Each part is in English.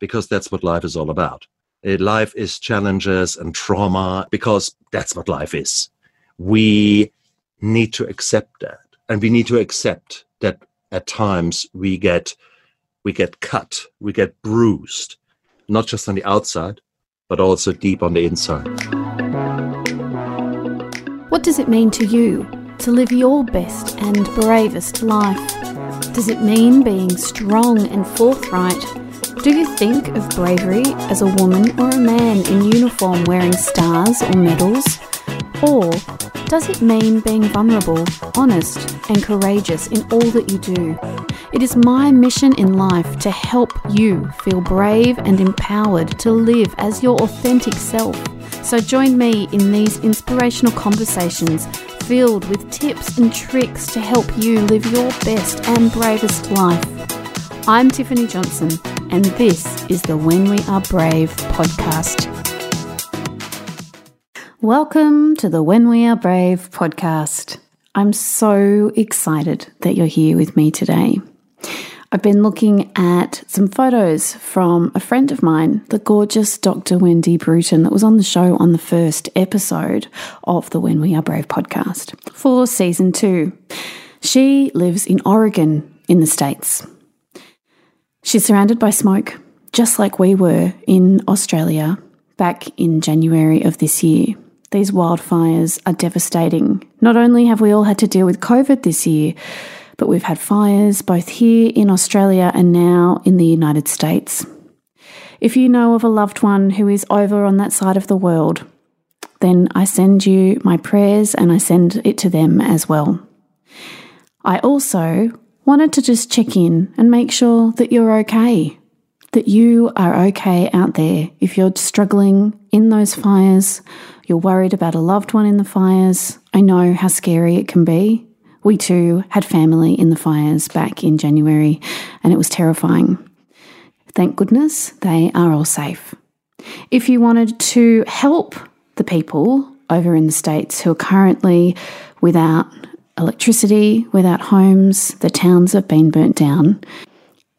because that's what life is all about. Uh, life is challenges and trauma because that's what life is. We need to accept that. And we need to accept that at times we get we get cut, we get bruised, not just on the outside, but also deep on the inside. What does it mean to you to live your best and bravest life? Does it mean being strong and forthright? Do you think of bravery as a woman or a man in uniform wearing stars or medals? Or does it mean being vulnerable, honest, and courageous in all that you do? It is my mission in life to help you feel brave and empowered to live as your authentic self. So join me in these inspirational conversations filled with tips and tricks to help you live your best and bravest life. I'm Tiffany Johnson, and this is the When We Are Brave podcast. Welcome to the When We Are Brave podcast. I'm so excited that you're here with me today. I've been looking at some photos from a friend of mine, the gorgeous Dr. Wendy Bruton, that was on the show on the first episode of the When We Are Brave podcast for season two. She lives in Oregon in the States. She's surrounded by smoke, just like we were in Australia back in January of this year. These wildfires are devastating. Not only have we all had to deal with COVID this year, but we've had fires both here in Australia and now in the United States. If you know of a loved one who is over on that side of the world, then I send you my prayers and I send it to them as well. I also wanted to just check in and make sure that you're okay, that you are okay out there. If you're struggling in those fires, you're worried about a loved one in the fires, I know how scary it can be. We too had family in the fires back in January, and it was terrifying. Thank goodness they are all safe. If you wanted to help the people over in the States who are currently without electricity, without homes, the towns have been burnt down,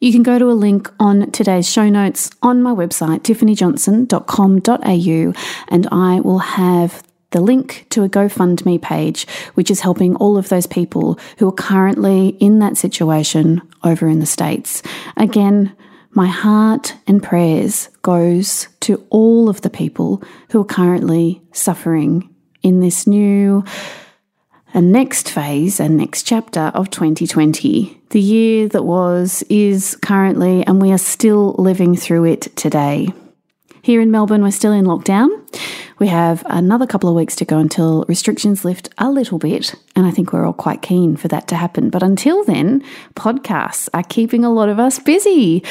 you can go to a link on today's show notes on my website, tiffanyjohnson.com.au, and I will have the link to a GoFundMe page, which is helping all of those people who are currently in that situation over in the States. Again, my heart and prayers goes to all of the people who are currently suffering in this new and next phase and next chapter of 2020. The year that was, is currently, and we are still living through it today. Here in Melbourne, we're still in lockdown. We have another couple of weeks to go until restrictions lift a little bit, and I think we're all quite keen for that to happen. But until then, podcasts are keeping a lot of us busy.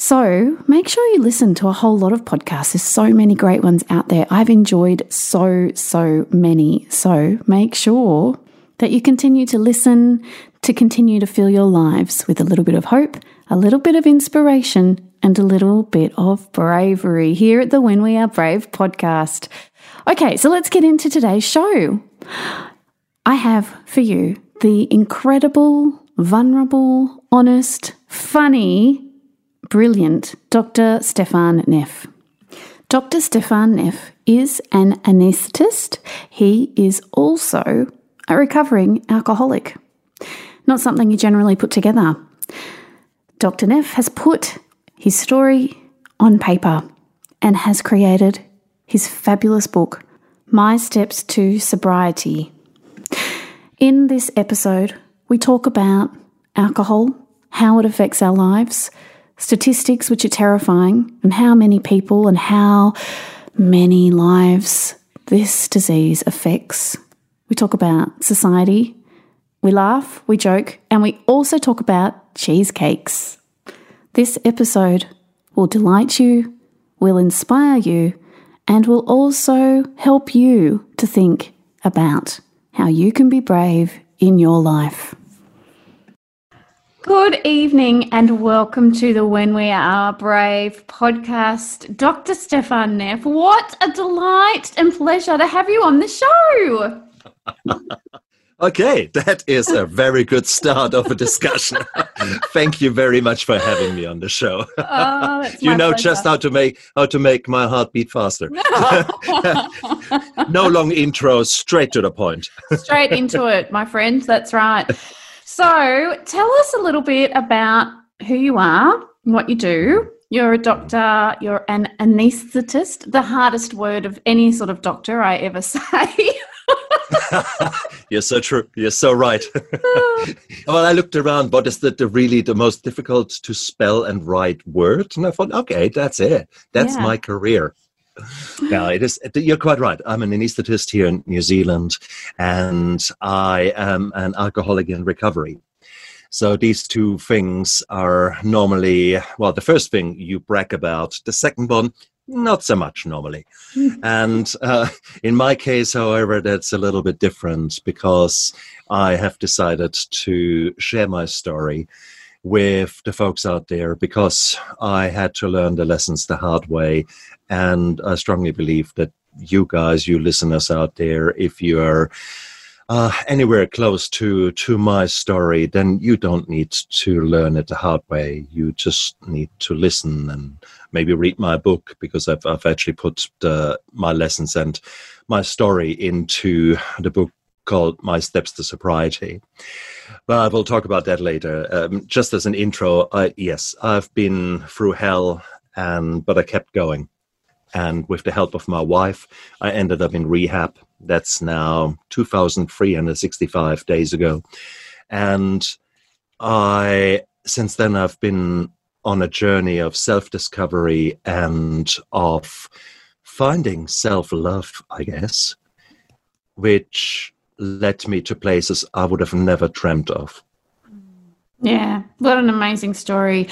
So make sure you listen to a whole lot of podcasts. There's so many great ones out there. I've enjoyed so, so many. So make sure that you continue to listen, to continue to fill your lives with a little bit of hope, a little bit of inspiration, and a little bit of bravery here at the When We Are Brave podcast. Okay, so let's get into today's show. I have for you the incredible, vulnerable, honest, funny, brilliant Dr. Stefan Neff. Dr. Stefan Neff is an anaesthetist. He is also a recovering alcoholic. Not something you generally put together. Dr. Neff has put his story on paper and has created his fabulous book, My Steps to Sobriety. In this episode, we talk about alcohol, how it affects our lives, statistics which are terrifying, and how many people and how many lives this disease affects. We talk about society, we laugh, we joke, and we also talk about cheesecakes. This episode will delight you, will inspire you, and will also help you to think about how you can be brave in your life. Good evening and welcome to the When We Are Brave podcast. Dr. Stefan Neff, what a delight and pleasure to have you on the show. Okay, that is a very good start of a discussion. Thank you very much for having me on the show. Oh, you know pleasure. just how to make how to make my heart beat faster. no long intros, straight to the point. straight into it, my friend. That's right. So, tell us a little bit about who you are, what you do. You're a doctor, you're an anaesthetist, the hardest word of any sort of doctor I ever say. You're so true. You're so right. well, I looked around. What is the, the, really the most difficult to spell and write word? And I thought, okay, that's it. That's yeah. my career. Yeah, it is. You're quite right. I'm an anaesthetist here in New Zealand, and I am an alcoholic in recovery. So these two things are normally, well, the first thing you brag about. The second one, not so much normally. and uh, in my case, however, that's a little bit different because I have decided to share my story with the folks out there because I had to learn the lessons the hard way. And I strongly believe that you guys, you listeners out there, if you are uh, anywhere close to to my story, then you don't need to learn it the hard way. You just need to listen and maybe read my book because I've I've actually put the, my lessons and my story into the book called My Steps to Sobriety. But we'll talk about that later. Um, just as an intro, I, yes, I've been through hell, and but I kept going. And with the help of my wife, I ended up in rehab that's now 2,365 days ago. And I, since then, I've been on a journey of self discovery and of finding self love, I guess, which led me to places I would have never dreamt of. Yeah, what an amazing story.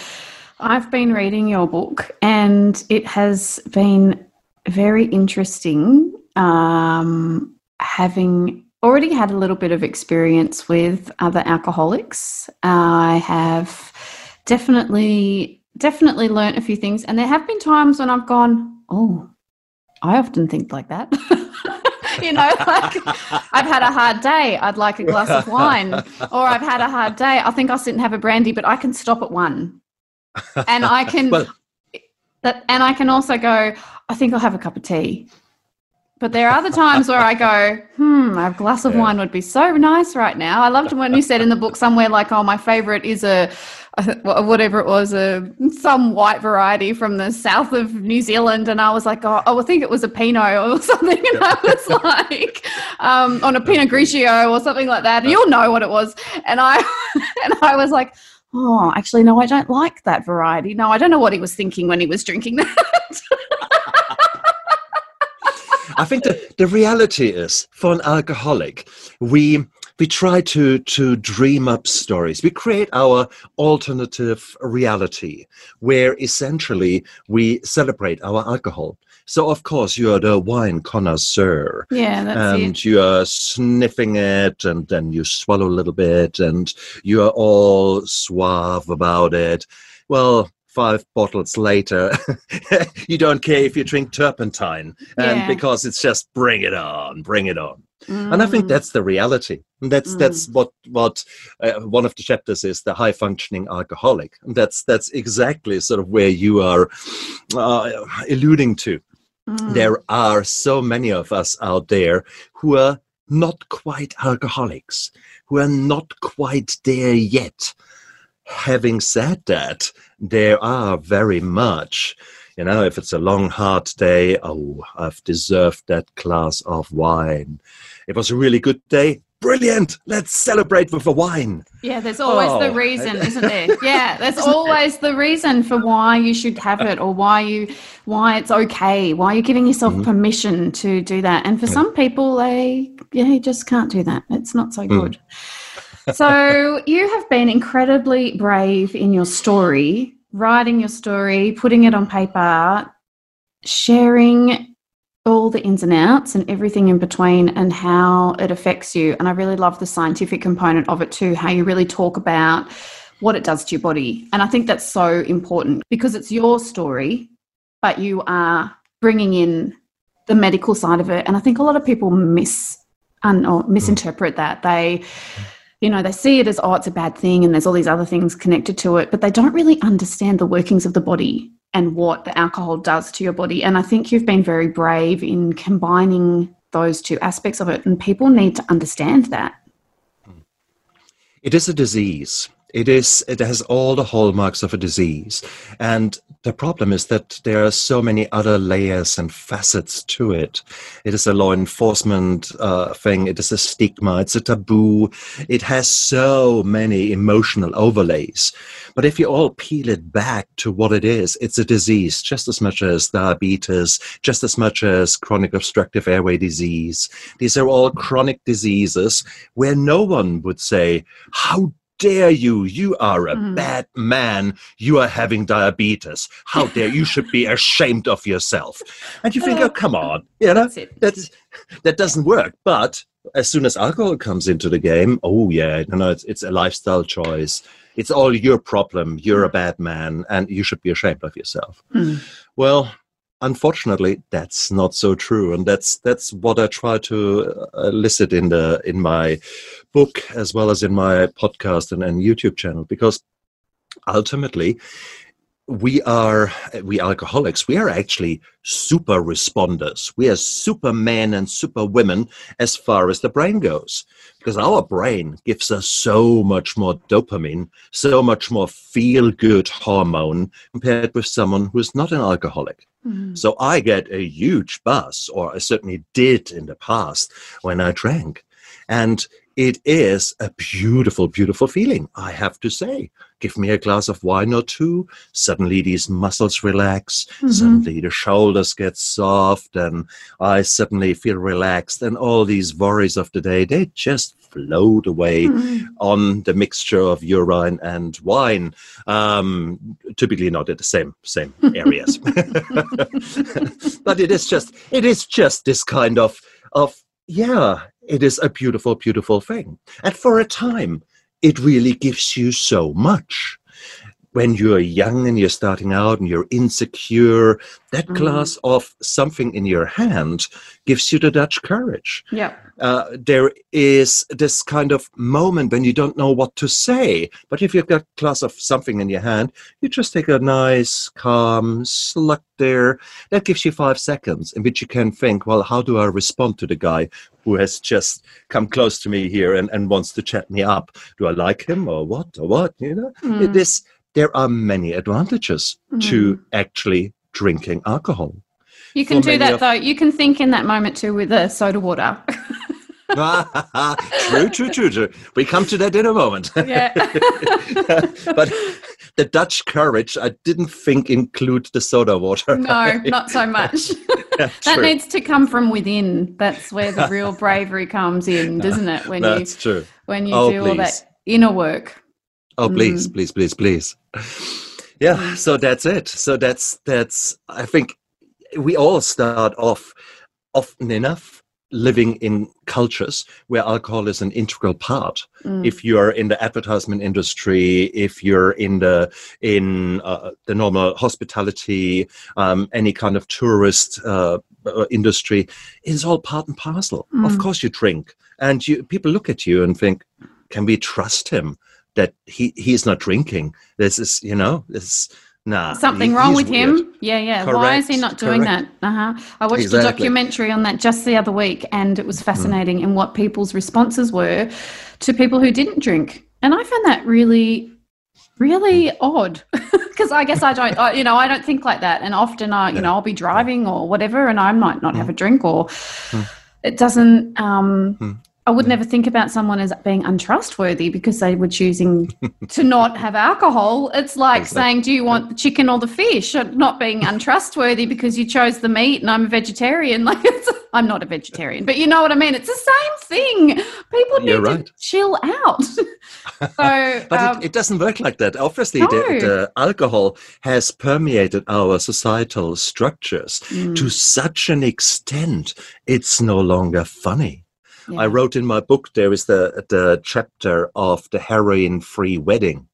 I've been reading your book and it has been very interesting um, having already had a little bit of experience with other alcoholics. I have definitely definitely learned a few things, and there have been times when I've gone, "Oh, I often think like that." you know, like I've had a hard day, I'd like a glass of wine, or I've had a hard day, I think I'll sit and have a brandy, but I can stop at one, and I can. well, that, and I can also go, I think I'll have a cup of tea. But there are other times where I go, hmm, a glass of yeah. wine would be so nice right now. I loved when you said in the book somewhere like, oh, my favorite is a, a, whatever it was, a some white variety from the south of New Zealand. And I was like, oh, oh I think it was a Pinot or something. And I was like, um, on a Pinot Grigio or something like that. And you'll know what it was. And I, and I was like, oh, actually, no, I don't like that variety. No, I don't know what he was thinking when he was drinking that. I think the, the reality is for an alcoholic, we we try to to dream up stories. We create our alternative reality where essentially we celebrate our alcohol. So of course you're the wine connoisseur. Yeah, that's and it. you are sniffing it and then you swallow a little bit and you are all suave about it. Well, five bottles later, you don't care if you drink turpentine, and yeah. because it's just bring it on, bring it on. Mm. And I think mm. that's the reality. And that's mm. that's what what uh, one of the chapters is the high functioning alcoholic. And that's that's exactly sort of where you are uh, alluding to. Mm. There are so many of us out there who are not quite alcoholics, who are not quite there yet. Having said that, there are very much you know if it's a long hard day oh i've deserved that glass of wine it was a really good day brilliant! Let's celebrate with a wine. Yeah there's always oh. the reason isn't there? Yeah there's always the reason for why you should have it or why you why it's okay why you're giving yourself mm-hmm. permission to do that. And for some people they yeah you just can't do that. It's not so mm. good. So you have been incredibly brave in your story, writing your story, putting it on paper, sharing all the ins and outs and everything in between and how it affects you. And I really love the scientific component of it too, how you really talk about what it does to your body. And I think that's so important because it's your story, but you are bringing in the medical side of it. And I think a lot of people miss un- or mm. misinterpret that. They, you know, they see it as, oh, it's a bad thing and there's all these other things connected to it, but they don't really understand the workings of the body and what the alcohol does to your body. And I think you've been very brave in combining those two aspects of it, and people need to understand that. It is a disease. It is. It has all the hallmarks of a disease, and the problem is that there are so many other layers and facets to it. It is a law enforcement uh, thing. It is a stigma. It's a taboo. It has so many emotional overlays. But if you all peel it back to what it is, it's a disease just as much as diabetes, just as much as chronic obstructive airway disease. These are all chronic diseases where no one would say, How dare you? You are a mm. bad man. You are having diabetes. How dare you? should be ashamed of yourself. And you think, oh, come on, you know, that's, that doesn't work. But as soon as alcohol comes into the game, oh yeah, no, no, it's, it's a lifestyle choice. It's all your problem. You're a bad man, and you should be ashamed of yourself. Mm. Well, unfortunately that's not so true and that's that's what i try to uh, elicit in the in my book as well as in my podcast and, and youtube channel because ultimately we are we alcoholics we are actually super responders. We are supermen and super women as far as the brain goes because our brain gives us so much more dopamine so much more feel good hormone compared with someone who's not an alcoholic mm-hmm. so i get a huge buzz or i certainly did in the past when i drank and it is a beautiful, beautiful feeling, I have to say. Give me a glass of wine or two, suddenly these muscles relax, mm-hmm. suddenly the shoulders get soft, and I suddenly feel relaxed, and all these worries of the day, they just float away mm-hmm. on the mixture of urine and wine. Um, typically not at the same same areas, but it is just it is just this kind of of yeah, it is a beautiful, beautiful thing. And for a time, it really gives you so much. When you're young and you're starting out and you're insecure, that mm. glass of something in your hand gives you the Dutch courage. Yeah. Uh, there is this kind of moment when you don't know what to say. But if you've got a glass of something in your hand, you just take a nice, calm slug there. That gives you five seconds in which you can think, well, how do I respond to the guy who has just come close to me here and, and wants to chat me up? Do I like him or what or what? You know, mm. it is. There are many advantages mm. to actually drinking alcohol. You can do that of- though. You can think in that moment too with a soda water. true, true, true, true. We come to that in a moment. Yeah. but the Dutch courage, I didn't think include the soda water. No, not so much. that needs to come from within. That's where the real bravery comes in, doesn't it? When That's you, true. When you oh, do please. all that inner work. Oh, please, mm. please, please, please. Yeah. Mm. So that's it. So that's that's. I think we all start off often enough living in cultures where alcohol is an integral part mm. if you're in the advertisement industry if you're in the in uh, the normal hospitality um, any kind of tourist uh, uh industry it's all part and parcel mm. of course you drink and you people look at you and think can we trust him that he he's not drinking this is you know this Nah, something he, wrong with weird. him. Yeah, yeah. Correct, Why is he not doing correct. that? Uh huh. I watched exactly. a documentary on that just the other week, and it was fascinating mm. in what people's responses were to people who didn't drink, and I found that really, really mm. odd because I guess I don't, I, you know, I don't think like that, and often I, you yeah. know, I'll be driving or whatever, and I might not mm. have a drink or. Mm. It doesn't. Um. I would never think about someone as being untrustworthy because they were choosing to not have alcohol. It's like saying, Do you want the chicken or the fish? Not being untrustworthy because you chose the meat and I'm a vegetarian. Like, I'm not a vegetarian, but you know what I mean? It's the same thing. People need right. to chill out. so, but um, it, it, doesn't work like that. Obviously, no. the, the, alcohol has permeated our societal structures mm. to such an extent, it's no longer funny. Yeah. I wrote in my book there is the the chapter of the heroin free wedding,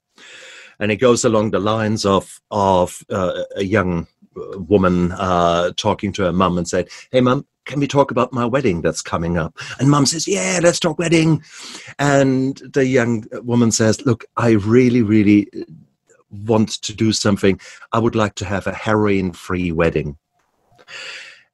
and it goes along the lines of of uh, a young uh, woman uh, talking to her mum and said, "Hey, mum, can we talk about my wedding that's coming up? And mum says, yeah, let's talk wedding. And the young woman says, look, I really, really want to do something. I would like to have a heroin free wedding.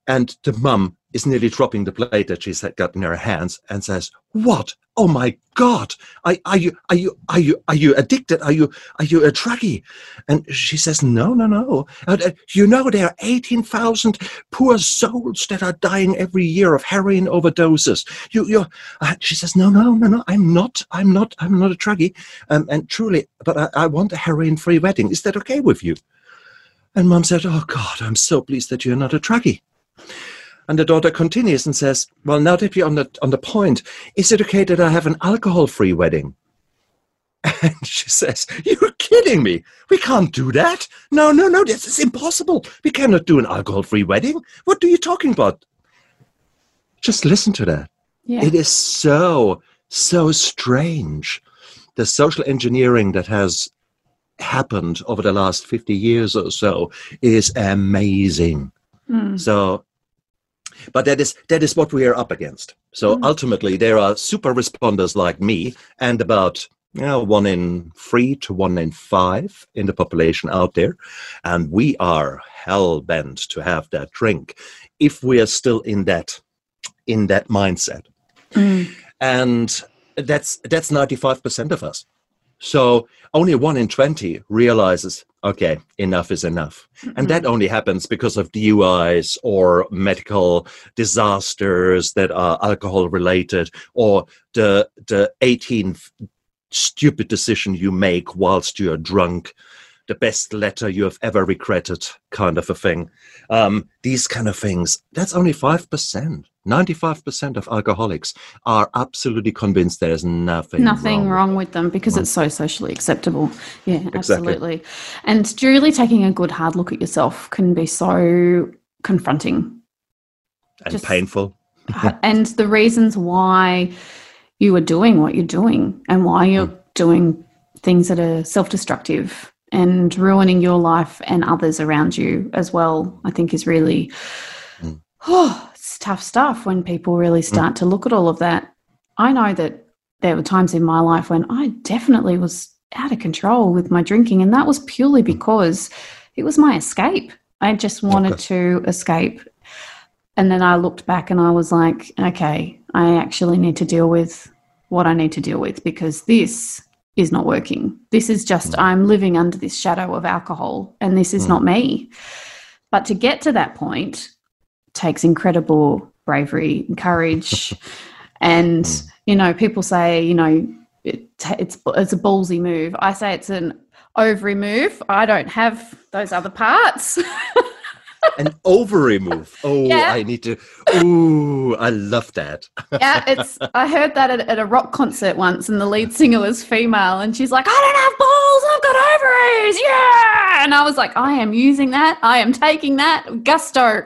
And the mum is nearly dropping the plate that she's got in her hands and says, "What? Oh my God! Are, are you are you are you are you addicted? Are you are you a druggie?" And she says, "No, no, no. Uh, uh, you know there are eighteen thousand poor souls that are dying every year of heroin overdoses. You, you." Uh, she says, "No, no, no, no. I'm not. I'm not. I'm not a druggie. Um, and truly, but I, I want a heroin-free wedding. Is that okay with you?" And Mum said, "Oh God, I'm so pleased that you're not a druggie." And the daughter continues and says, Well, now that we're on the, on the point, is it okay that I have an alcohol free wedding? And she says, You're kidding me. We can't do that. No, no, no, this is impossible. We cannot do an alcohol free wedding. What are you talking about? Just listen to that. Yeah. It is so, so strange. The social engineering that has happened over the last 50 years or so is amazing. Mm. So, but that is that is what we are up against. So Mm. ultimately, there are super responders like me, and about you know, one in three to one in five in the population out there, and we are hell bent to have that drink if we are still in that in that mindset Mm. and that's that's 95% of us so only one in 20 realizes okay enough is enough. And mm-hmm. that only happens because of duis or medical disasters that are alcohol related or the the 18th stupid decision you make whilst you're drunk the best letter you have ever regretted kind of a thing um, these kind of things that's only 5% 95% of alcoholics are absolutely convinced there's nothing Nothing wrong. wrong with them because it's so socially acceptable. Yeah, Exactly. absolutely. And really taking a good hard look at yourself can be so confronting. and just- painful and the reasons why you are doing what you're doing and why you're doing things that are self-destructive and ruining your life and others around you as well i think is really Mm. oh it's tough stuff when people really start to look at all of that. I know that there were times in my life when i definitely was out of control with my drinking and that was purely because it was my escape. I just wanted Okay. to escape. And then I looked back and I was like, okay, I actually need to deal with what I need to deal with because this is not working. This is just, Mm. I'm living under this shadow of alcohol and this is Mm. not me. But to get to that point takes incredible bravery and courage. and, Mm. you know, people say, you know, it, it's, it's a ballsy move. I say it's an ovary move. I don't have those other parts. an ovary move oh Yeah. i need to ooh i love that yeah, it's. I heard that at, at a rock concert once, and the lead singer was female, and she's like, "I don't have balls, I've got ovaries, yeah!" And I was like, "I am using that. I am taking that gusto."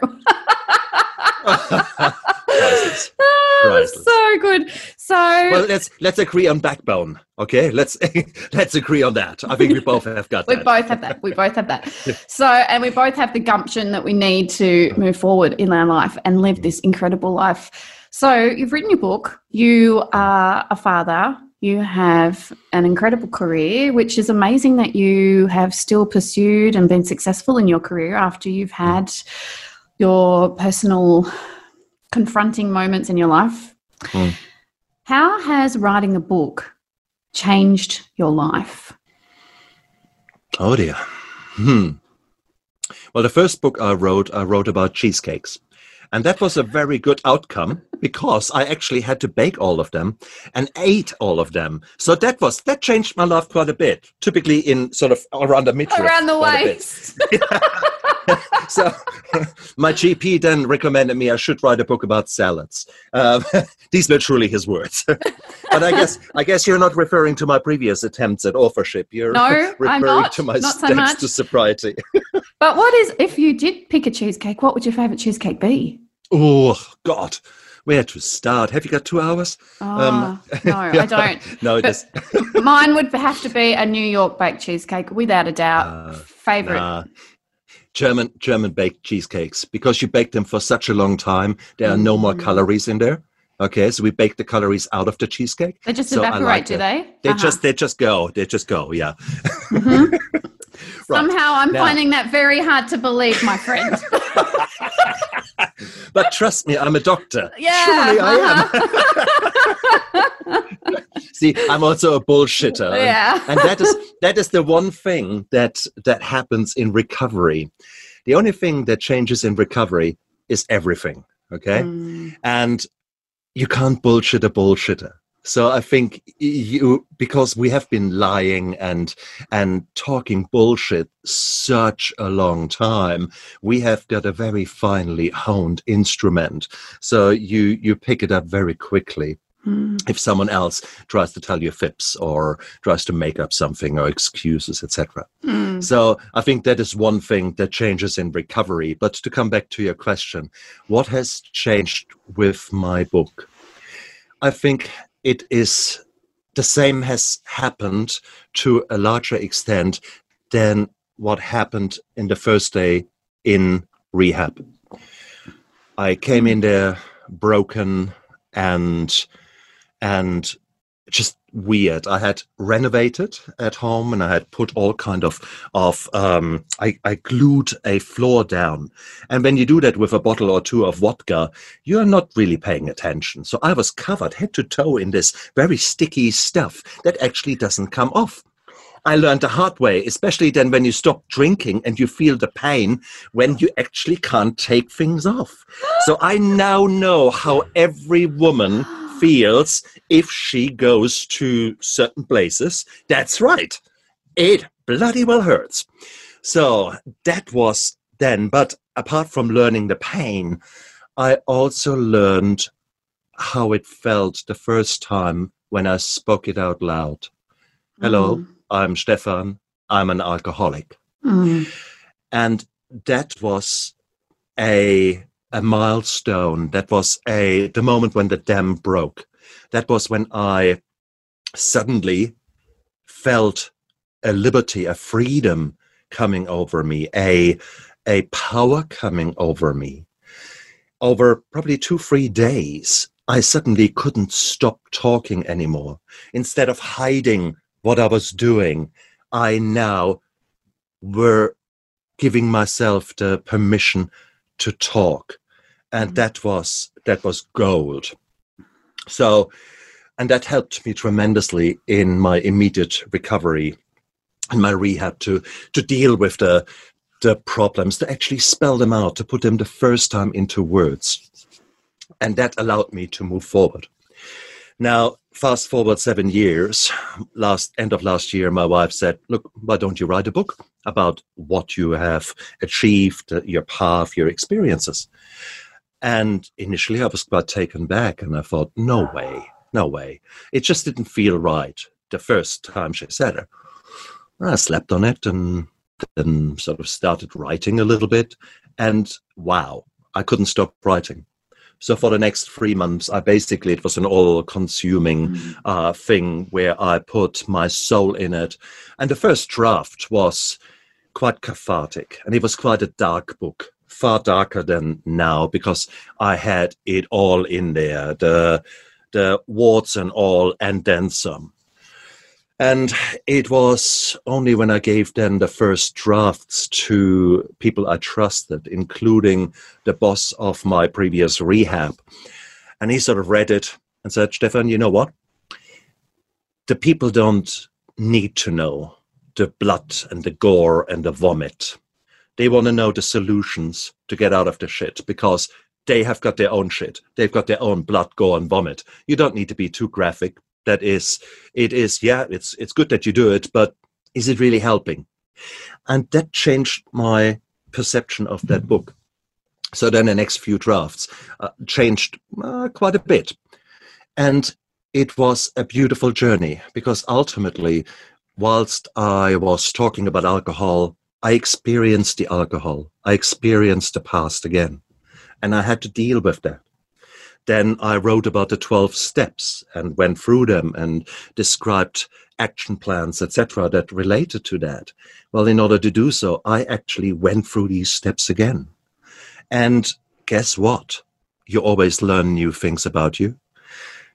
Priceless. Ah, Priceless. so good. So well let's let's agree on backbone okay let's let's agree on that i think we both have got we that both have that. We both have that. So, and we both have the gumption that we need to move forward in our life and live this incredible life. So, you've written your book. You are a father. You have an incredible career, which is amazing that you have still pursued and been successful in your career after you've had your personal confronting moments in your life. Mm. How has writing a book changed your life? Oh dear. Hmm. Well, the first book I wrote, I wrote about cheesecakes. And that was a very good outcome because I actually had to bake all of them and ate all of them. So that was that changed my life quite a bit. Typically in sort of around the midriff. Around the quite a bit. waist. so my GP then recommended me I should write a book about salads. Um, these were truly his words. but I guess I guess you're not referring to my previous attempts at authorship. You're No, referring I'm not. to my Not so steps much. to sobriety. But what is, if you did pick a cheesecake, what would your favourite cheesecake be? Oh God, where to start? Have you got two hours? Oh, Um, no, I don't. No, just Mine would have to be a New York baked cheesecake, without a doubt. Uh, Favourite. nah. German German baked cheesecakes because you bake them for such a long time. There are no more Mm. calories in there. Okay, so we bake the calories out of the cheesecake. They just So evaporate, like do they? They Uh-huh. just they just go. They just go. Yeah. Mhm. Right. Somehow I'm Now- finding that very hard to believe, my friend. But trust me, I'm a doctor. yeah. Surely I am. uh-huh. See, I'm also a bullshitter. yeah. and that is that is the one thing that that happens in recovery. The only thing that changes in recovery is everything. Okay. Mm. and you can't bullshit a bullshitter so i think you because we have been lying and and talking bullshit such a long time we have got a very finely honed instrument so you you pick it up very quickly Mm. if someone else tries to tell you fibs or tries to make up something or excuses etc Mm. so I think that is one thing that changes in recovery. But to come back to your question, what has changed with my book? I think it is the same has happened to a larger extent than what happened in the first day in rehab. I came in there broken and and just weird. I had renovated at home and I had put all kind of of um I, I glued a floor down. And when you do that with a bottle or two of vodka, you're not really paying attention. So I was covered head to toe in this very sticky stuff that actually doesn't come off. I learned the hard way, especially then when you stop drinking and you feel the pain when you actually can't take things off. So I now know how every woman feels if she goes to certain places. That's right. It bloody well hurts. So that was then. But apart from learning the pain, I also learned how it felt the first time when I spoke it out loud. Hello, Mm. I'm Stefan. I'm an alcoholic. Mm. And that was a a milestone. That was a the moment when the dam broke. That was when I suddenly felt a liberty, a freedom coming over me, a a power coming over me. Over probably two, three days, I suddenly couldn't stop talking anymore. Instead of hiding what I was doing, I now were giving myself the permission to talk. And Mhm. that was that was gold. So and that helped me tremendously in my immediate recovery and my rehab to to deal with the the problems, to actually spell them out, to put them the first time into words. And that allowed me to move forward. Now, fast forward seven years, last end of last year, my wife said, Look, why don't you write a book about what you have achieved, your path, your experiences? And initially, I was quite taken back, and I thought, No way, no way. It just didn't feel right the first time she said it. I slept on it and then sort of started writing a little bit. And wow, I couldn't stop writing. So for the next three months, I basically, it was an all consuming Mm. uh, thing where I put my soul in it. And the first draft was quite cathartic and it was quite a dark book, far darker than now because I had it all in there the, the warts and all, and then some. And it was only when I gave then the first drafts to people I trusted, including the boss of my previous rehab. And he sort of read it and said, Stefan, you know what? The people don't need to know the blood and the gore and the vomit. They want to know the solutions to get out of the shit because they have got their own shit. They've got their own blood, gore, and vomit. You don't need to be too graphic. That is, it is, yeah, it's it's good that you do it, but is it really helping? And that changed my perception of that book. So then the next few drafts uh, changed uh, quite a bit. And it was a beautiful journey because ultimately, whilst I was talking about alcohol, I experienced the alcohol. I experienced the past again. And I had to deal with that. Then I wrote about the 12 steps and went through them and described action plans, etc., that related to that. Well, in order to do so, I actually went through these steps again. And guess what? You always learn new things about you.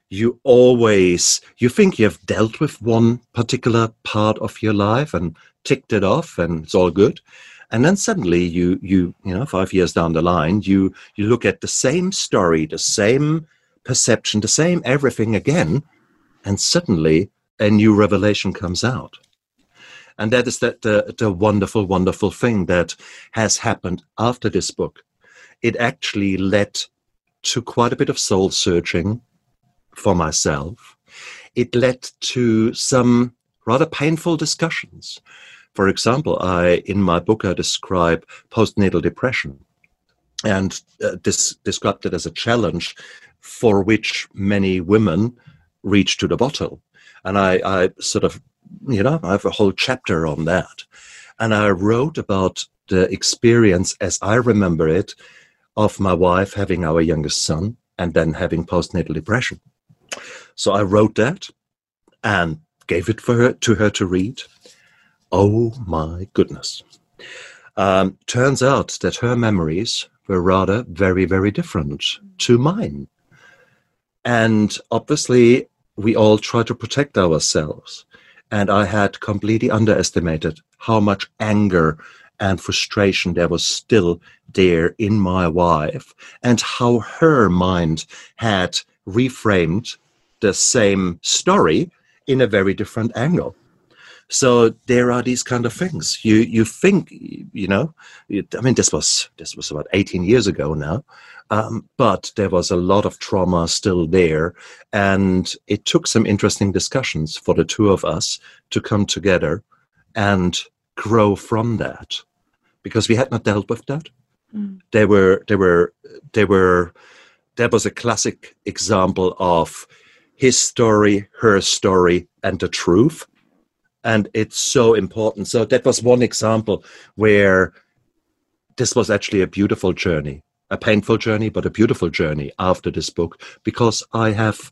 You always, you think you've dealt with one particular part of your life and ticked it off and it's all good. And then suddenly you you you know five years down the line you you look at the same story the same perception the same everything again and suddenly a new revelation comes out. And that is that the, the wonderful wonderful thing that has happened after this book. It actually led to quite a bit of soul searching for myself. It led to some rather painful discussions for example, I in my book I describe postnatal depression and uh, this described it as a challenge for which many women reach to the bottle. And I, I sort of, you know, I have a whole chapter on that. And I wrote about the experience as I remember it of my wife having our youngest son and then having postnatal depression. So I wrote that and gave it for her to her to read. Oh my goodness. Um, turns out that her memories were rather very, very different to mine. And obviously, we all try to protect ourselves. And I had completely underestimated how much anger and frustration there was still there in my wife, and how her mind had reframed the same story in a very different angle. So there are these kind of things. You you think you know. I mean, this was this was about eighteen years ago now, um, but there was a lot of trauma still there, and it took some interesting discussions for the two of us to come together and grow from that, because we had not dealt with that. Mm. There were there were there were there was a classic example of his story, her story, and the truth and it's so important. So that was one example where this was actually a beautiful journey, a painful journey, but a beautiful journey after this book because I have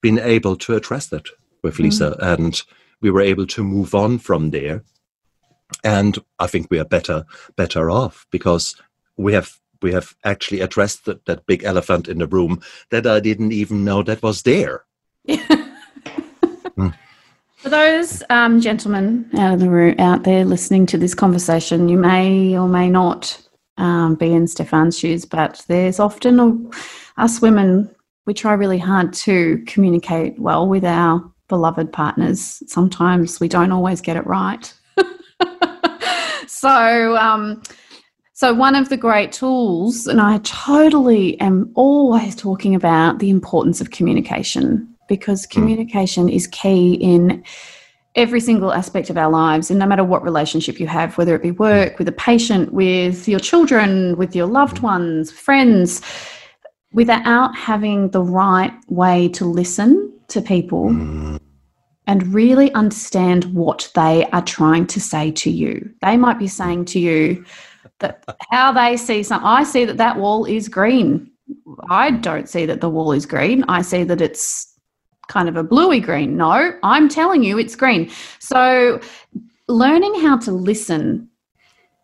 been able to address that with mm. Lisa mm. and we were able to move on from there. And I think we are better better off because we have we have actually addressed that, that big elephant in the room that I didn't even know that was there. mm. For those um, gentlemen out of the room, out there listening to this conversation, you may or may not um, be in Stefan's shoes, but there's often a, us women. We try really hard to communicate well with our beloved partners. Sometimes we don't always get it right. so, um, so one of the great tools, and I totally am always talking about the importance of communication because hmm. communication mm. is key in every single aspect of our lives and no matter what relationship you have whether it be work with a patient with your children with your loved hmm. ones friends without having the right way to listen to people mm. and really understand what they are trying to say to you they might be saying to you that how they see something i see that that wall is green i don't see that the wall is green i see that it's kind of a bluey green. No, I'm telling you it's green. So learning how to listen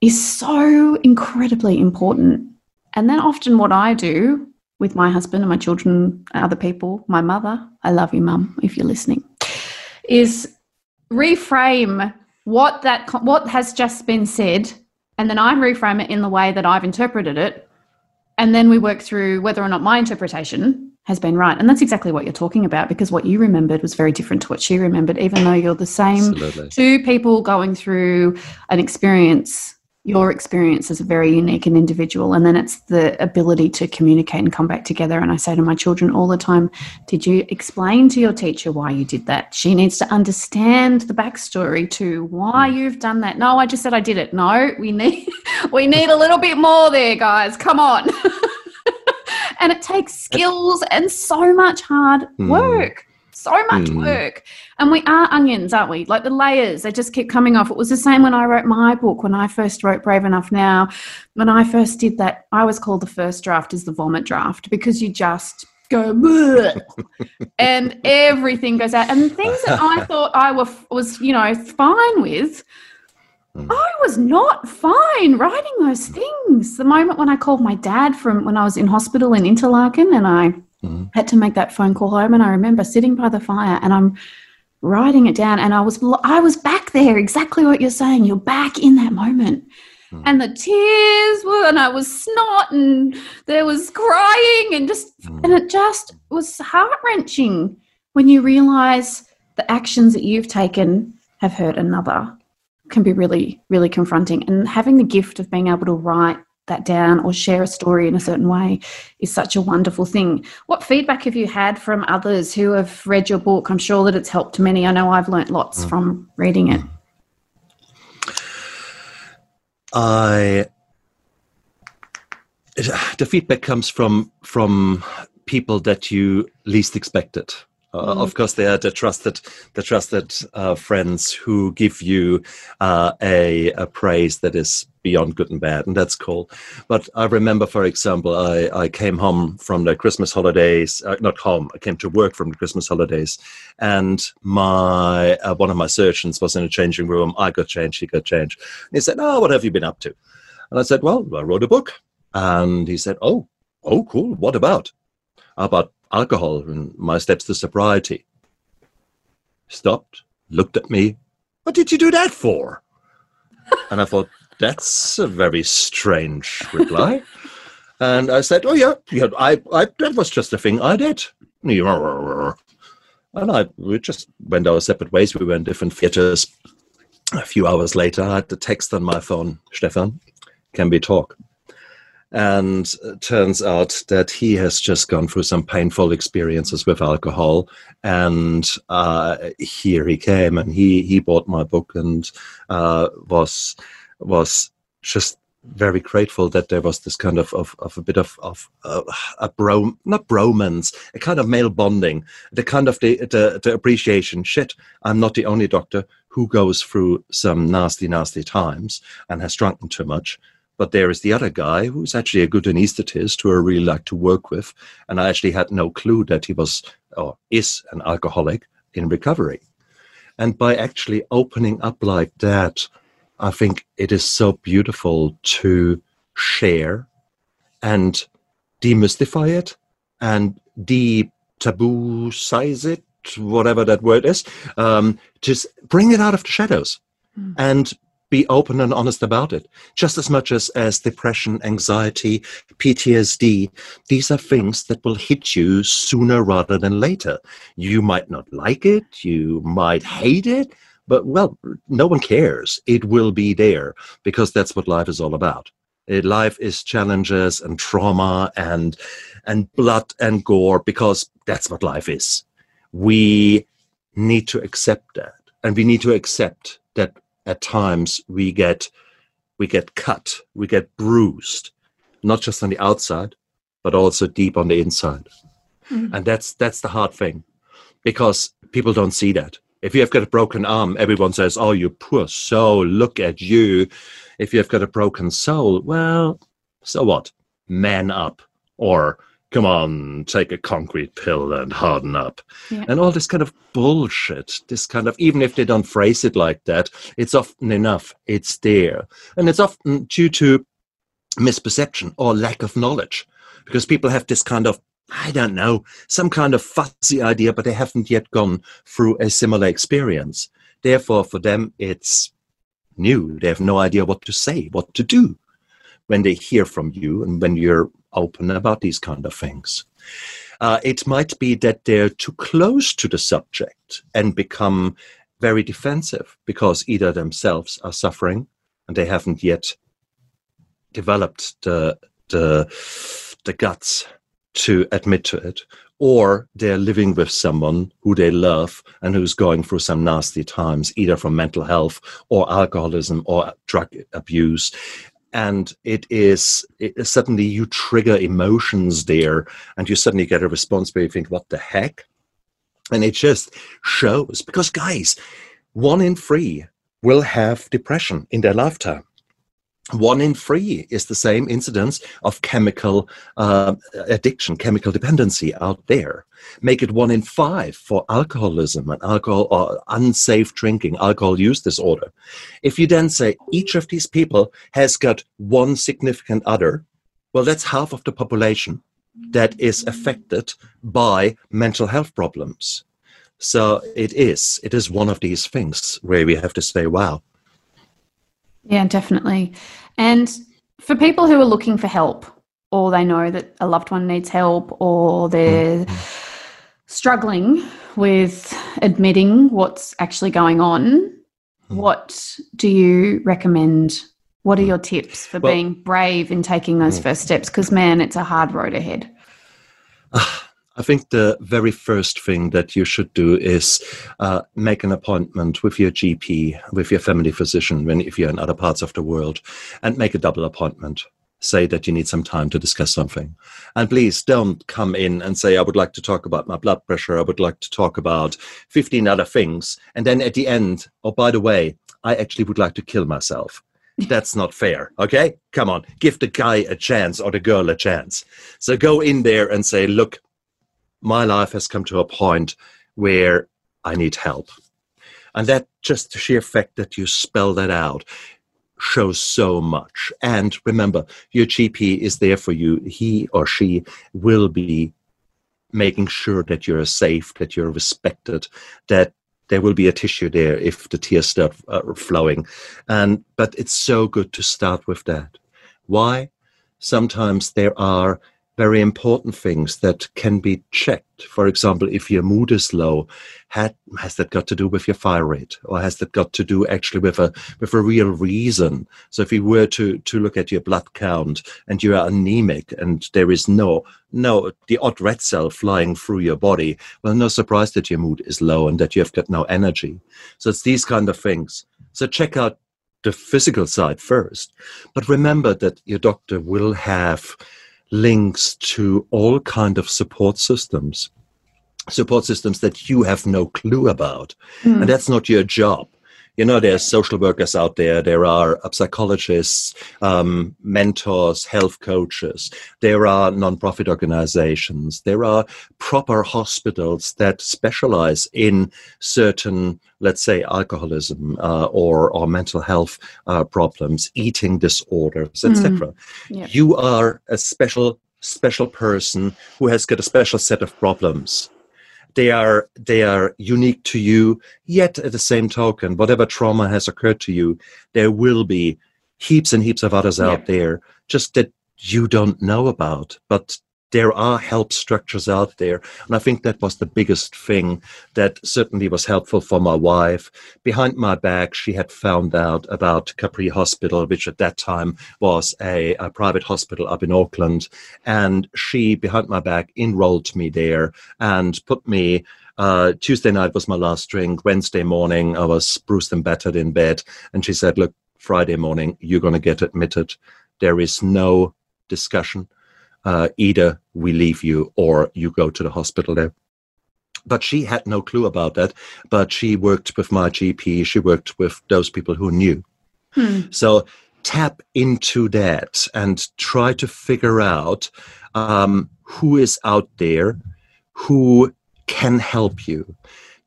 is so incredibly important. And then often what I do with my husband and my children, other people, my mother, I love you, mum, if you're listening, is reframe what that what has just been said and then I reframe it in the way that I've interpreted it and then we work through whether or not my interpretation has been right. And that's exactly what you're talking about because what you remembered was very different to what she remembered, even though you're the same Absolutely. two people going through an experience. Your experience is very unique and individual. And then it's the ability to communicate and come back together. And I say to my children all the time, Did you explain to your teacher why you did that? She needs to understand the backstory to why hmm. you've done that. No, I just said I did it. No, we need we need a little bit more there, guys. Come on. and it takes skills and so much hard mm. work so much mm. work. And we are onions, aren't we? Like the layers, they just keep coming off. It was the same when I wrote my book, when I first wrote Brave Enough Now. When I first did that, I was called the first draft is the vomit draft because you just go and everything goes out. And things that I thought I were, was, you know, fine with, I was not fine writing those things. The moment when I called my dad from when I was in hospital in Interlaken and I Mhm. had to make that phone call home, and I remember sitting by the fire and I'm writing it down, and I was I was back there, exactly what you're saying. You're back in that moment. Mm. And the tears were, and I was snot, and there was crying, and just, Mm. and it just was heart wrenching when you realize the actions that you've taken have hurt another can be really, really confronting. And having the gift of being able to write that down or share a story in a certain way is such a wonderful thing. What feedback have you had from others who have read your book? I'm sure that it's helped many. I know I've learnt lots mm. from reading it. I the feedback comes from from people that you least expected. Uh, Mm. Of course, they are the trusted the trusted uh, friends who give you uh, a, a praise that is beyond good and bad, and that's cool. But I remember, for example, I, I came home from the Christmas holidays. Uh, not home. I came to work from the Christmas holidays, and my uh, one of my surgeons was in a changing room. I got changed. He got changed. And he said, "Oh, what have you been up to?" And I said, "Well, I wrote a book." And he said, "Oh, oh, cool. What about?" About alcohol and my steps to sobriety. Stopped, looked at me. What did you do that for? and I thought, that's a very strange reply. and I said, Oh yeah, yeah, I, I that was just a thing I did. And I we just went our separate ways. We were in different theaters. A few hours later, I had the text on my phone, Stefan, can we talk? And turns out that he has just gone through some painful experiences with alcohol. And uh, here he came and he, he bought my book and uh, was, was just very grateful that there was this kind of, of, of a bit of, of uh, a bro, not bromance, a kind of male bonding, the kind of the, the, the appreciation. Shit, I'm not the only doctor who goes through some nasty, nasty times and has drunken too much. But there is the other guy who's actually a good anesthetist who I really like to work with. And I actually had no clue that he was or is an alcoholic in recovery. And by actually opening up like that, I think it is so beautiful to share and demystify it and de taboo size it, whatever that word is. Um, just bring it out of the shadows Mm. and be open and honest about it. Just as much as, as depression, anxiety, PTSD, these are things that will hit you sooner rather than later. You might not like it, you might hate it, but well, no one cares. It will be there because that's what life is all about. Uh, Life is challenges and trauma and and blood and gore because that's what life is. We need to accept that, and we need to accept that at times we get we get cut, we get bruised, not just on the outside, but also deep on the inside. Mm. And that's that's the hard thing, because people don't see that. If you have got a broken arm, everyone says, "Oh, you poor soul! Look at you." If you have got a broken soul, well, so what? Man up, or come on, take a concrete pill and harden up, Yeah. and all this kind of bullshit. This kind of even if they don't phrase it like that, it's often enough. It's there, and it's often due to misperception or lack of knowledge, because people have this kind of I don't know, some kind of fuzzy idea, but they haven't yet gone through a similar experience. Therefore, for them, it's new. They have no idea what to say, what to do when they hear from you and when you're open about these kind of things. Uh, it might be that they're too close to the subject and become very defensive because either themselves are suffering and they haven't yet developed the the the guts to admit to it, or they're living with someone who they love and who's going through some nasty times, either from mental health or alcoholism or drug abuse. And it is it, suddenly you trigger emotions there, and you suddenly get a response where you think, "What the heck?" And it just shows because, guys, one in three will have depression in their lifetime. One in three is the same incidence of chemical uh, addiction, chemical dependency out there. Make it one in five for alcoholism and alcohol or unsafe drinking, alcohol use disorder. If you then say each of these people has got one significant other, well, that's half of the population that is affected by mental health problems. So it is, it is one of these things where we have to say, wow, yeah, definitely. And for people who are looking for help, or they know that a loved one needs help, or they're struggling with admitting what's actually going on, hmm. what do you recommend? What are your tips for well, being brave in taking those hmm. first steps? Because, man, it's a hard road ahead. I think the very first thing that you should do is uh, make an appointment with your GP, with your family physician, when if you're in other parts of the world, and make a double appointment. Say that you need some time to discuss something. And please don't come in and say, I would like to talk about my blood pressure. I would like to talk about 15 other things. And then at the end, oh, by the way, I actually would like to kill myself. That's not fair. Okay? Come on. Give the guy a chance or the girl a chance. So go in there and say, look, my life has come to a point where I need help. And that just the sheer fact that you spell that out shows so much. And remember, your GP is there for you. He or she will be making sure that you're safe, that you're respected, that there will be a tissue there if the tears start uh, flowing. And but it's so good to start with that. Why? Sometimes there are very important things that can be checked. For example, if your mood is low, had, has that got to do with your thyroid, or has that got to do actually with a with a real reason? So, if you were to to look at your blood count and you are anemic, and there is no no the odd red cell flying through your body, well, no surprise that your mood is low and that you have got no energy. So, it's these kind of things. So, check out the physical side first, but remember that your doctor will have links to all kind of support systems support systems that you have no clue about mm. and that's not your job you know there's social workers out there there are psychologists um, mentors health coaches there are nonprofit organizations there are proper hospitals that specialize in certain let's say alcoholism uh, or or mental health uh, problems eating disorders etc mm. yeah. you are a special special person who has got a special set of problems they are they are unique to you yet at the same token whatever trauma has occurred to you there will be heaps and heaps of others yeah. out there just that you don't know about but there are help structures out there. And I think that was the biggest thing that certainly was helpful for my wife. Behind my back, she had found out about Capri Hospital, which at that time was a, a private hospital up in Auckland. And she, behind my back, enrolled me there and put me uh, Tuesday night was my last drink. Wednesday morning, I was bruised and battered in bed. And she said, Look, Friday morning, you're going to get admitted. There is no discussion uh, either we leave you or you go to the hospital there. But she had no clue about that. But she worked with my GP, she worked with those people who knew. Hmm. So tap into that and try to figure out um, who is out there who can help you.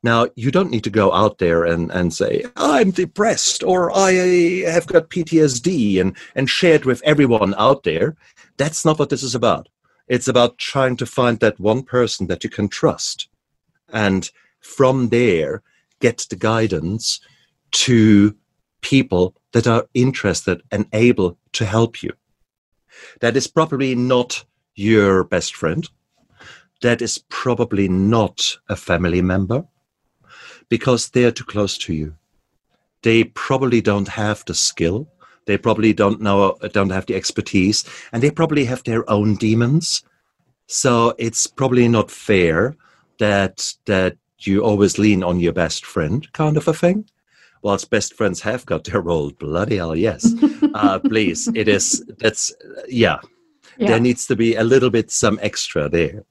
Now, you don't need to go out there and, and say, I'm depressed or I have got PTSD and, and share it with everyone out there. That's not what this is about. It's about trying to find that one person that you can trust. And from there, get the guidance to people that are interested and able to help you. That is probably not your best friend. That is probably not a family member because they're too close to you. They probably don't have the skill. They probably don't know, don't have the expertise, and they probably have their own demons. So it's probably not fair that that you always lean on your best friend, kind of a thing. Whilst best friends have got their role, bloody hell, yes. uh, please, it is. That's yeah. yeah. There needs to be a little bit some extra there.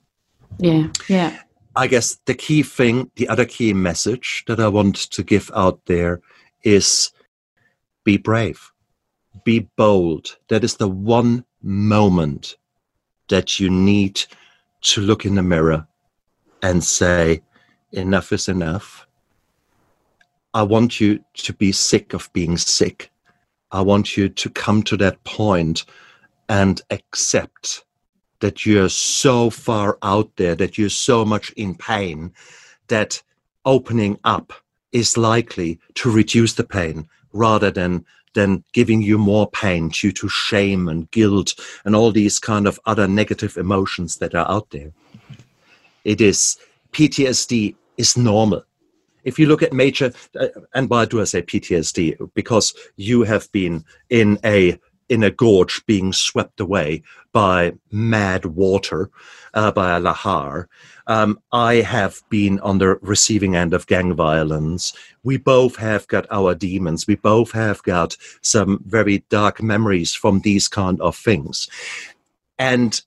Yeah, yeah. I guess the key thing, the other key message that I want to give out there is be brave. Be bold. That is the one moment that you need to look in the mirror and say, enough is enough. I want you to be sick of being sick. I want you to come to that point and accept that you're so far out there, that you're so much in pain, that opening up is likely to reduce the pain rather than than giving you more pain due to shame and guilt and all these kind of other negative emotions that are out there. It is PTSD is normal. If you look at major, uh, and why do I say PTSD? Because you have been in a in a gorge being swept away by mad water, uh, by a lahar. Um, I have been on the receiving end of gang violence. We both have got our demons. We both have got some very dark memories from these kind of things. And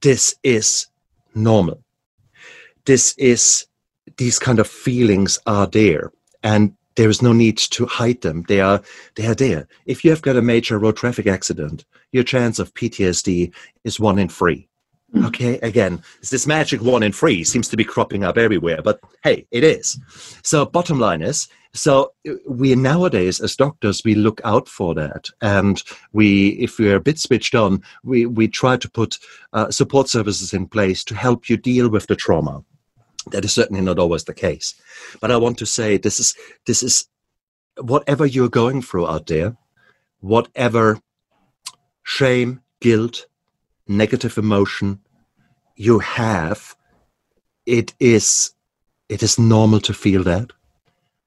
this is normal. This is, these kind of feelings are there. And there is no need to hide them. They are they are there. If you have got a major road traffic accident, your chance of PTSD is one in three. Mm. Okay, again, this magic one in three seems to be cropping up everywhere, but hey, it is. So, bottom line is, so we nowadays as doctors we look out for that, and we, if we're a bit switched on, we we try to put uh, support services in place to help you deal with the trauma. That is certainly not always the case. But I want to say this is this is whatever you're going through out there, whatever shame, guilt, negative emotion you have, it is it is normal to feel that.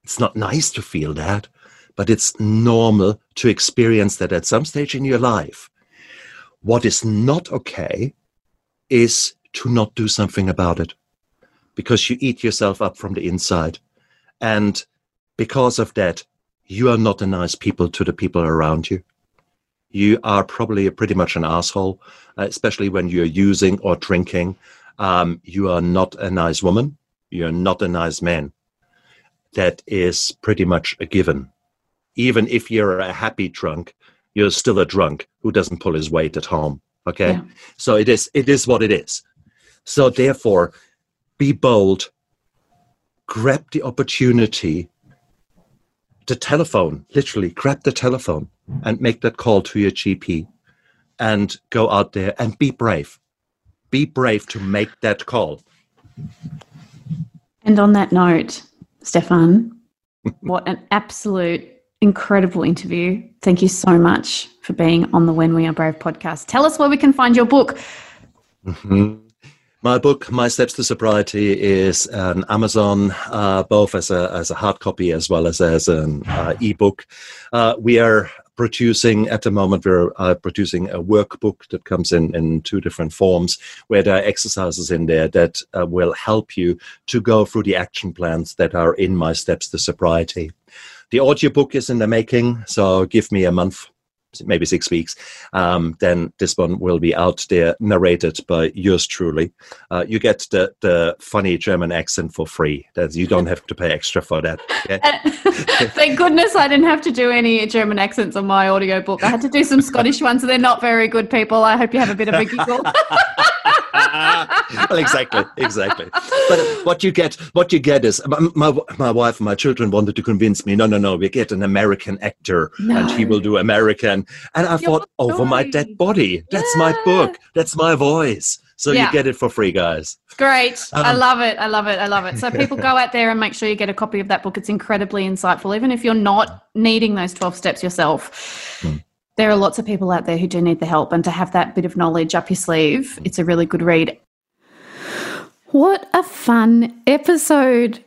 It's not nice to feel that, but it's normal to experience that at some stage in your life. What is not okay is to not do something about it because you eat yourself up from the inside. And because of that, you are not a nice people to the people around you. You are probably pretty much an asshole, uh, especially when you're using or drinking. Um, you are not a nice woman. You're not a nice man. That is pretty much a given. Even if you're a happy drunk, you're still a drunk who doesn't pull his weight at home. Okay. Yeah. So it is, it is what it is. So therefore, be bold, grab the opportunity, the telephone, literally grab the telephone and make that call to your GP and go out there and be brave. Be brave to make that call. And on that note, Stefan, what an absolute incredible interview. Thank you so much for being on the When We Are Brave podcast. Tell us where we can find your book. Mm-hmm. My book, My Steps to Sobriety, is on Amazon, uh, both as a as a hard copy as well as as an uh, ebook. Uh, we are producing at the moment. We're uh, producing a workbook that comes in in two different forms, where there are exercises in there that uh, will help you to go through the action plans that are in My Steps to Sobriety. The audiobook is in the making, so give me a month maybe six weeks, um, then this one will be out there, narrated by yours truly. Uh, you get the, the funny German accent for free. That you don't have to pay extra for that. Thank goodness I didn't have to do any German accents on my audiobook. I had to do some Scottish ones, they're not very good people. I hope you have a bit of a giggle. well, exactly, exactly. But what you get, what you get is my my wife and my children wanted to convince me. No, no, no. We get an American actor, no. and he will do American. And I thought, over my dead body. That's yeah. my book. That's my voice. So yeah. you get it for free, guys. Great. Um, I love it. I love it. I love it. So people go out there and make sure you get a copy of that book. It's incredibly insightful, even if you're not needing those 12 steps yourself. Hmm there are lots of people out there who do need the help, and to have that bit of knowledge up your sleeve, it's a really good read. What a fun episode!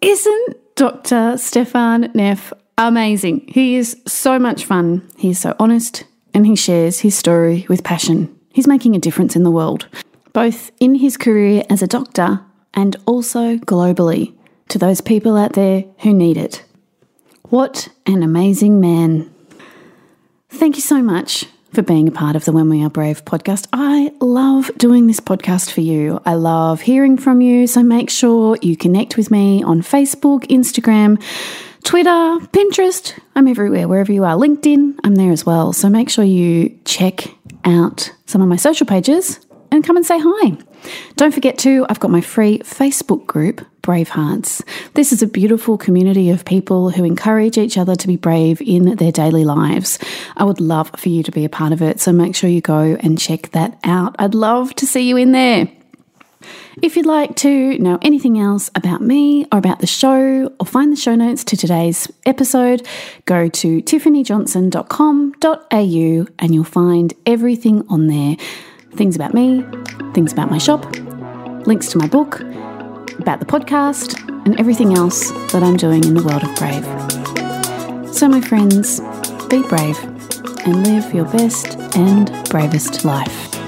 Isn't Dr. Stefan Neff amazing? He is so much fun. He's so honest and he shares his story with passion. He's making a difference in the world, both in his career as a doctor and also globally to those people out there who need it. What an amazing man! Thank you so much for being a part of the When We Are Brave podcast. I love doing this podcast for you. I love hearing from you. So make sure you connect with me on Facebook, Instagram, Twitter, Pinterest, I'm everywhere, wherever you are. LinkedIn, I'm there as well. So make sure you check out some of my social pages and come and say hi. Don't forget to, I've got my free Facebook group, Brave Hearts. This is a beautiful community of people who encourage each other to be brave in their daily lives. I would love for you to be a part of it, so make sure you go and check that out. I'd love to see you in there. If you'd like to know anything else about me or about the show or find the show notes to today's episode, go to tiffanyjohnson.com.au and you'll find everything on there things about me, things about my shop, links to my book, about the podcast, and everything else that I'm doing in the world of brave. So, my friends, be brave and live your best and bravest life.